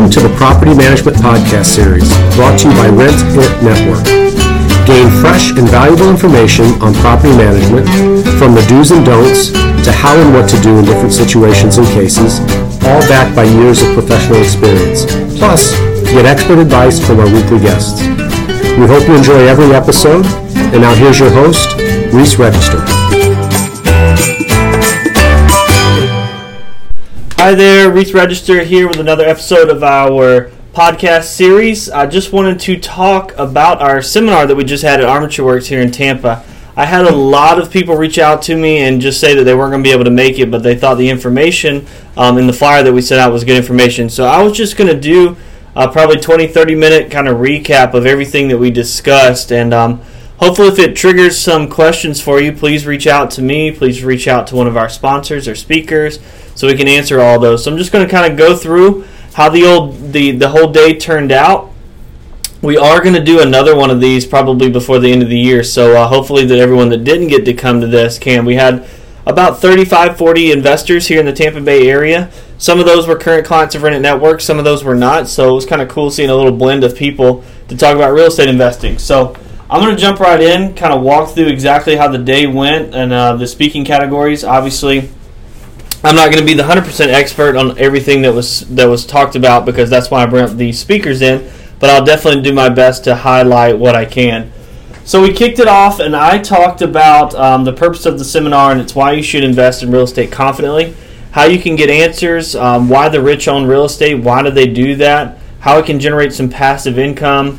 Welcome to the Property Management Podcast Series, brought to you by Rent It Network. Gain fresh and valuable information on property management, from the do's and don'ts to how and what to do in different situations and cases, all backed by years of professional experience. Plus, get expert advice from our weekly guests. We hope you enjoy every episode. And now here's your host, Reese Register. Hi there, Reese Register here with another episode of our podcast series. I just wanted to talk about our seminar that we just had at Armature Works here in Tampa. I had a lot of people reach out to me and just say that they weren't going to be able to make it, but they thought the information um, in the flyer that we sent out was good information. So I was just going to do uh, probably 20, 30 minute kind of recap of everything that we discussed. And um, hopefully, if it triggers some questions for you, please reach out to me. Please reach out to one of our sponsors or speakers so we can answer all those. So I'm just going to kind of go through how the old the the whole day turned out. We are going to do another one of these probably before the end of the year. So uh, hopefully that everyone that didn't get to come to this can. We had about 35 40 investors here in the Tampa Bay area. Some of those were current clients of Rent Network, some of those were not. So it was kind of cool seeing a little blend of people to talk about real estate investing. So I'm going to jump right in, kind of walk through exactly how the day went and uh, the speaking categories. Obviously, I'm not going to be the 100% expert on everything that was that was talked about because that's why I brought the speakers in. But I'll definitely do my best to highlight what I can. So we kicked it off, and I talked about um, the purpose of the seminar, and it's why you should invest in real estate confidently, how you can get answers, um, why the rich own real estate, why do they do that, how it can generate some passive income,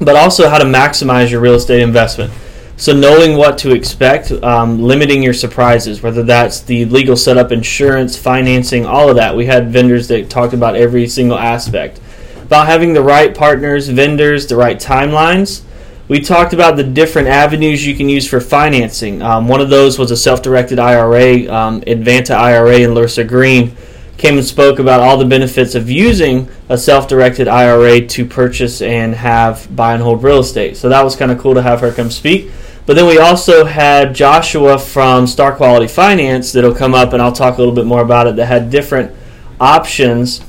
but also how to maximize your real estate investment. So knowing what to expect, um, limiting your surprises, whether that's the legal setup, insurance, financing, all of that. We had vendors that talked about every single aspect. About having the right partners, vendors, the right timelines. We talked about the different avenues you can use for financing. Um, one of those was a self-directed IRA. Um, Advanta IRA and Larissa Green came and spoke about all the benefits of using a self-directed IRA to purchase and have buy and hold real estate. So that was kind of cool to have her come speak. But then we also had Joshua from Star Quality Finance that'll come up and I'll talk a little bit more about it that had different options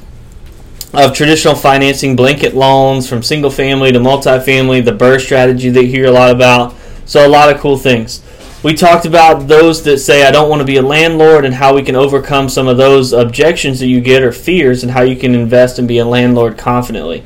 of traditional financing, blanket loans from single family to multifamily, the BRRRR strategy that you hear a lot about. So a lot of cool things. We talked about those that say I don't want to be a landlord and how we can overcome some of those objections that you get or fears and how you can invest and be a landlord confidently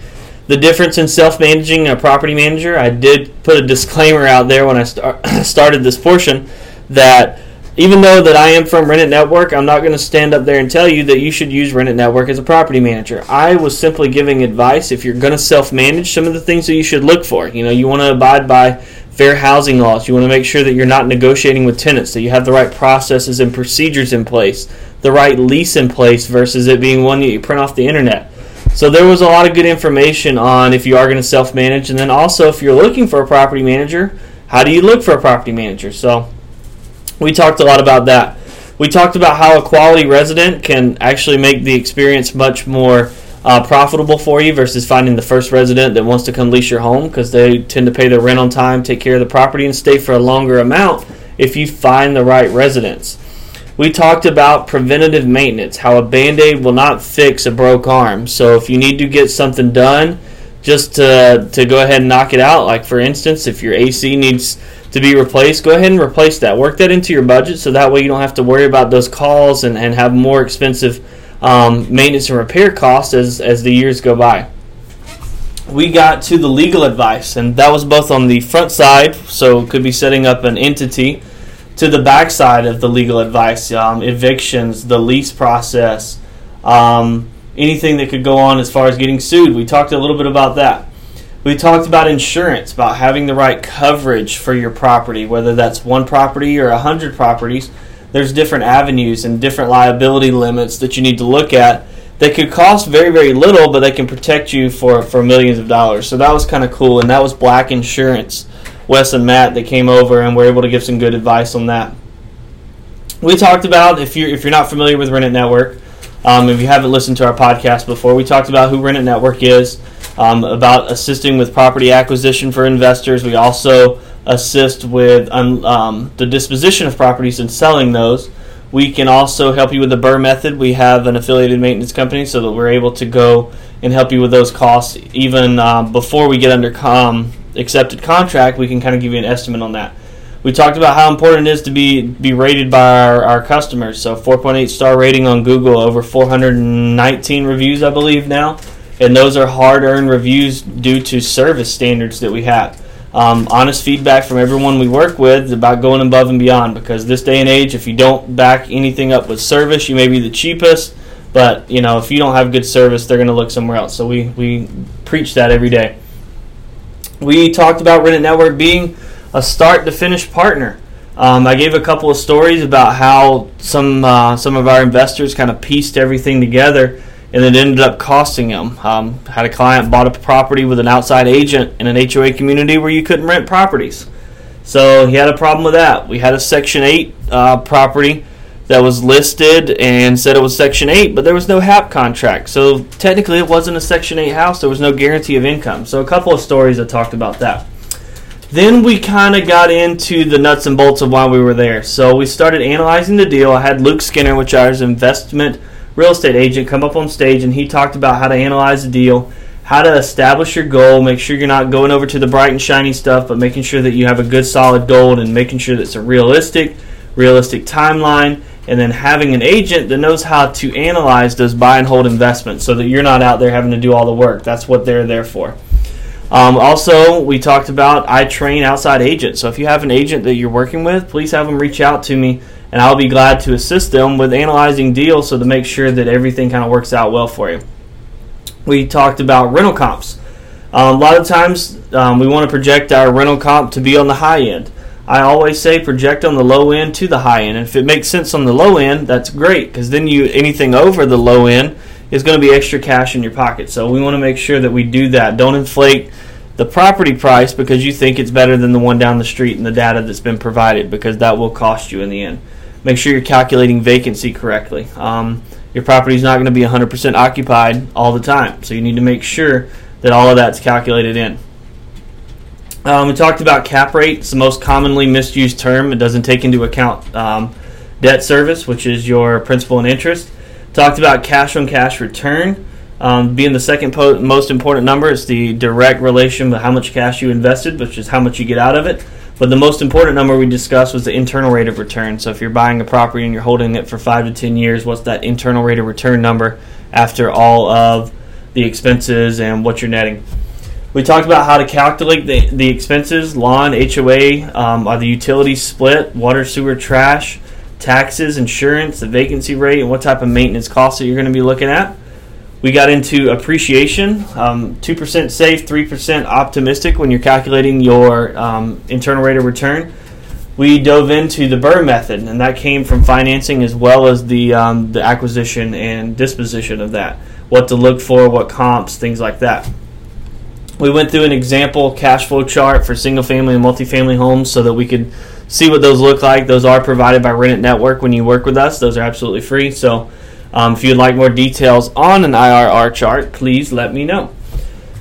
the difference in self-managing a property manager. I did put a disclaimer out there when I start, started this portion that even though that I am from Rent It Network, I'm not going to stand up there and tell you that you should use Rent It Network as a property manager. I was simply giving advice if you're going to self-manage some of the things that you should look for. You know, you want to abide by fair housing laws. You want to make sure that you're not negotiating with tenants, that you have the right processes and procedures in place, the right lease in place versus it being one that you print off the internet. So there was a lot of good information on if you are going to self manage, and then also if you're looking for a property manager, how do you look for a property manager? So we talked a lot about that. We talked about how a quality resident can actually make the experience much more uh, profitable for you versus finding the first resident that wants to come lease your home because they tend to pay their rent on time, take care of the property, and stay for a longer amount if you find the right residents. We talked about preventative maintenance, how a band aid will not fix a broke arm. So if you need to get something done, just to, to go ahead and knock it out, like for instance, if your AC needs to be replaced, go ahead and replace that. Work that into your budget so that way you don't have to worry about those calls and, and have more expensive um, maintenance and repair costs as, as the years go by. We got to the legal advice, and that was both on the front side, so could be setting up an entity to the backside of the legal advice, um, evictions, the lease process, um, anything that could go on as far as getting sued. We talked a little bit about that. We talked about insurance, about having the right coverage for your property, whether that's one property or a hundred properties. There's different avenues and different liability limits that you need to look at They could cost very, very little, but they can protect you for, for millions of dollars. So that was kind of cool, and that was Black Insurance. Wes and Matt that came over and were able to give some good advice on that. We talked about if you're if you're not familiar with Rent It Network, um, if you haven't listened to our podcast before, we talked about who Rent It Network is, um, about assisting with property acquisition for investors. We also assist with um, the disposition of properties and selling those. We can also help you with the BRRRR method. We have an affiliated maintenance company so that we're able to go and help you with those costs even uh, before we get under com- accepted contract. We can kind of give you an estimate on that. We talked about how important it is to be be rated by our, our customers. So 4.8 star rating on Google, over 419 reviews, I believe now, and those are hard earned reviews due to service standards that we have um, honest feedback from everyone we work with about going above and beyond because this day and age if you don't back anything up with service you may be the cheapest but you know if you don't have good service they're going to look somewhere else so we, we preach that every day we talked about Rent Network being a start to finish partner um, I gave a couple of stories about how some uh, some of our investors kind of pieced everything together and it ended up costing them. Um, had a client bought a property with an outside agent in an HOA community where you couldn't rent properties. So he had a problem with that. We had a Section 8 uh, property that was listed and said it was Section 8, but there was no HAP contract. So technically it wasn't a Section 8 house. There was no guarantee of income. So a couple of stories that talked about that. Then we kind of got into the nuts and bolts of why we were there. So we started analyzing the deal. I had Luke Skinner, which is investment real estate agent come up on stage and he talked about how to analyze the deal, how to establish your goal, make sure you're not going over to the bright and shiny stuff, but making sure that you have a good solid goal and making sure that it's a realistic, realistic timeline, and then having an agent that knows how to analyze those buy and hold investments so that you're not out there having to do all the work. That's what they're there for. Um, also, we talked about I train outside agents. So if you have an agent that you're working with, please have them reach out to me and I'll be glad to assist them with analyzing deals so to make sure that everything kind of works out well for you. We talked about rental comps. Um, a lot of times um, we want to project our rental comp to be on the high end. I always say project on the low end to the high end. And if it makes sense on the low end, that's great because then you anything over the low end is going to be extra cash in your pocket. So we want to make sure that we do that. Don't inflate the property price because you think it's better than the one down the street and the data that's been provided because that will cost you in the end make sure you're calculating vacancy correctly. Um, your property is not going to be 100% occupied all the time, so you need to make sure that all of that's calculated in. Um, we talked about cap rate. It's the most commonly misused term. It doesn't take into account um, debt service, which is your principal and interest. Talked about cash on cash return um, being the second po- most important number. It's the direct relation with how much cash you invested, which is how much you get out of it. But the most important number we discussed was the internal rate of return. So if you're buying a property and you're holding it for five to ten years, what's that internal rate of return number after all of the expenses and what you're netting? We talked about how to calculate the, the expenses, lawn, HOA, um, are the utilities split, water, sewer, trash, taxes, insurance, the vacancy rate, and what type of maintenance costs that you're going to be looking at. We got into appreciation, um, 2% safe, 3% optimistic when you're calculating your um, internal rate of return. We dove into the BRRRR method, and that came from financing as well as the, um, the acquisition and disposition of that. What to look for, what comps, things like that. We went through an example cash flow chart for single family and multifamily homes so that we could see what those look like. Those are provided by Rent Network when you work with us, those are absolutely free. So um, if you'd like more details on an IRR chart, please let me know.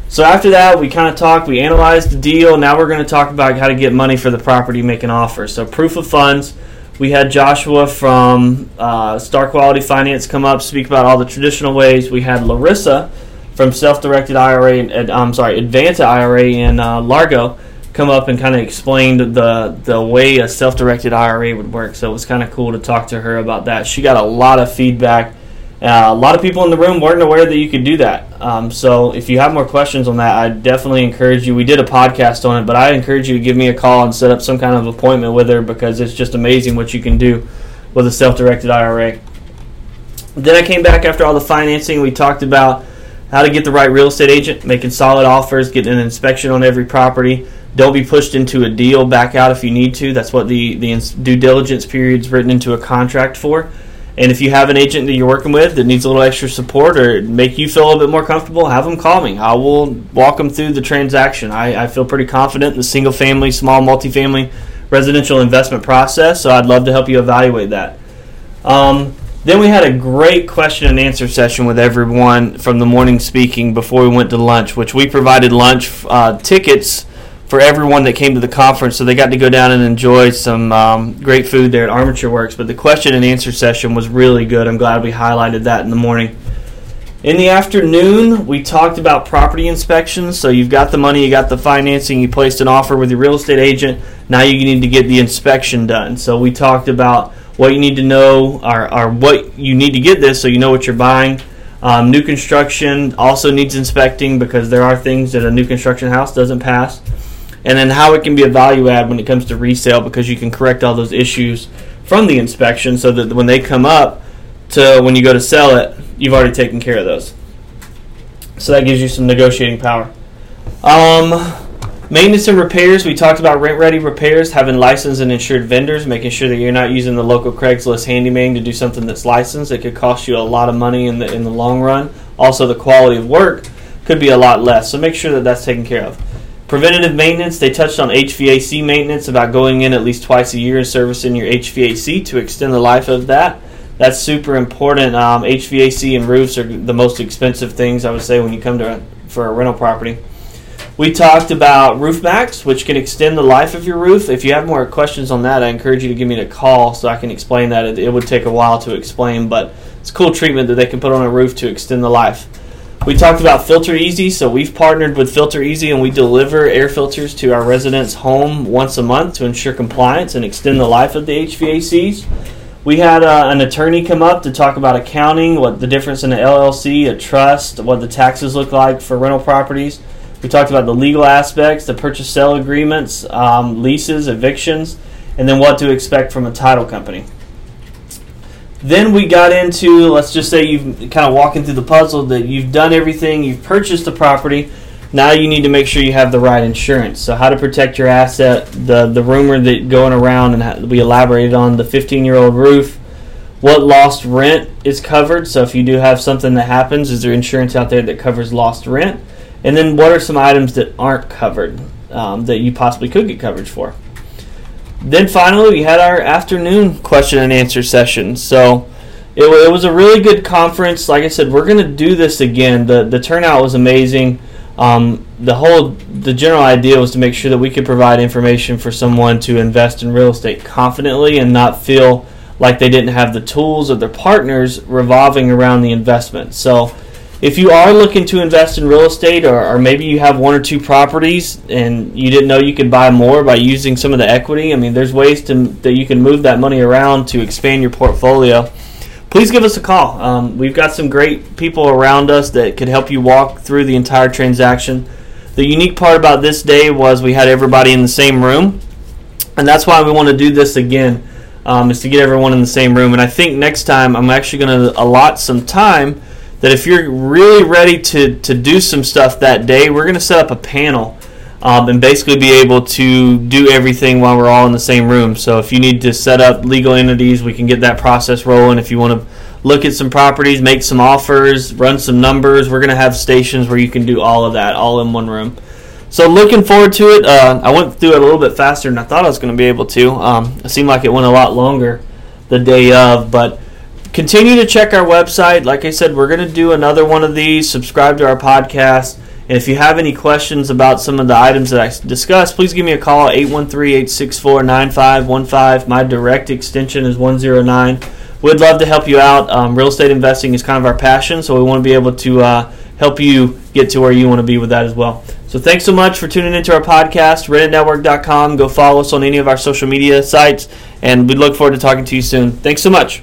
So after that, we kind of talked, we analyzed the deal. Now we're going to talk about how to get money for the property, make an offer. So proof of funds. We had Joshua from uh, Star Quality Finance come up, speak about all the traditional ways. We had Larissa from Self-Directed IRA, and I'm sorry, Advanta IRA in uh, Largo, come up and kind of explained the the way a self-directed IRA would work. So it was kind of cool to talk to her about that. She got a lot of feedback uh, a lot of people in the room weren't aware that you could do that. Um, so if you have more questions on that, I definitely encourage you. We did a podcast on it, but I encourage you to give me a call and set up some kind of appointment with her because it's just amazing what you can do with a self-directed IRA. Then I came back after all the financing. We talked about how to get the right real estate agent, making solid offers, getting an inspection on every property. Don't be pushed into a deal. Back out if you need to. That's what the the due diligence period is written into a contract for. And if you have an agent that you're working with that needs a little extra support or make you feel a little bit more comfortable, have them call me. I will walk them through the transaction. I, I feel pretty confident in the single family, small multifamily residential investment process, so I'd love to help you evaluate that. Um, then we had a great question and answer session with everyone from the morning speaking before we went to lunch, which we provided lunch uh, tickets for everyone that came to the conference. So they got to go down and enjoy some um, great food there at Armature Works. But the question and answer session was really good. I'm glad we highlighted that in the morning. In the afternoon, we talked about property inspections. So you've got the money, you got the financing, you placed an offer with your real estate agent. Now you need to get the inspection done. So we talked about what you need to know, or, or what you need to get this, so you know what you're buying. Um, new construction also needs inspecting because there are things that a new construction house doesn't pass. And then how it can be a value add when it comes to resale because you can correct all those issues from the inspection so that when they come up to when you go to sell it, you've already taken care of those. So that gives you some negotiating power. Um, maintenance and repairs. We talked about rent ready repairs, having licensed and insured vendors, making sure that you're not using the local Craigslist handyman to do something that's licensed. It could cost you a lot of money in the in the long run. Also, the quality of work could be a lot less. So make sure that that's taken care of. Preventative maintenance. They touched on HVAC maintenance about going in at least twice a year and servicing your HVAC to extend the life of that that's super important. Um, HVAC and roofs are the most expensive things I would say when you come to for a rental property. We talked about Roof Maxx, which can extend the life of your roof. If you have more questions on that, I encourage you to give me a call so I can explain that. It, it would take a while to explain, but it's a cool treatment that they can put on a roof to extend the life. We talked about Filter Easy, so we've partnered with Filter Easy and we deliver air filters to our residents' home once a month to ensure compliance and extend the life of the HVACs. We had uh, an attorney come up to talk about accounting, what the difference in an LLC, a trust, what the taxes look like for rental properties. We talked about the legal aspects, the purchase sale agreements, um, leases, evictions, and then what to expect from a title company. Then we got into, let's just say you've kind of walking through the puzzle that you've done everything, you've purchased the property, now you need to make sure you have the right insurance. So how to protect your asset, the the rumor that going around and we elaborated on the 15 year old roof, what lost rent is covered. So if you do have something that happens, is there insurance out there that covers lost rent? And then what are some items that aren't covered um, that you possibly could get coverage for? Then finally, we had our afternoon question and answer session. So it, it was a really good conference. Like I said, we're going to do this again. The the turnout was amazing. Um, the whole the general idea was to make sure that we could provide information for someone to invest in real estate confidently and not feel like they didn't have the tools of their partners revolving around the investment. So, if you are looking to invest in real estate, or, or maybe you have one or two properties and you didn't know you could buy more by using some of the equity, I mean, there's ways to that you can move that money around to expand your portfolio please give us a call. Um, we've got some great people around us that could help you walk through the entire transaction. The unique part about this day was we had everybody in the same room, and that's why we want to do this again. Um, is to get everyone in the same room. And I think next time I'm actually going to allot some time that if you're really ready to, to do some stuff that day, we're going to set up a panel um, and basically be able to do everything while we're all in the same room. So if you need to set up legal entities, we can get that process rolling. If you want to look at some properties, make some offers, run some numbers, we're going to have stations where you can do all of that all in one room. So looking forward to it. Uh, I went through it a little bit faster than I thought I was going to be able to. Um, it seemed like it went a lot longer the day of, but continue to check our website. Like I said, we're going to do another one of these. Subscribe to our podcast. And if you have any questions about some of the items that I discussed, please give me a call 813-864-9515. My direct extension is 109. We'd love to help you out. Um, real estate investing is kind of our passion, so we want to be able to uh, help you get to where you want to be with that as well. So thanks so much for tuning into our podcast, rentitnetwork.com. Go follow us on any of our social media sites, and we look forward to talking to you soon. Thanks so much.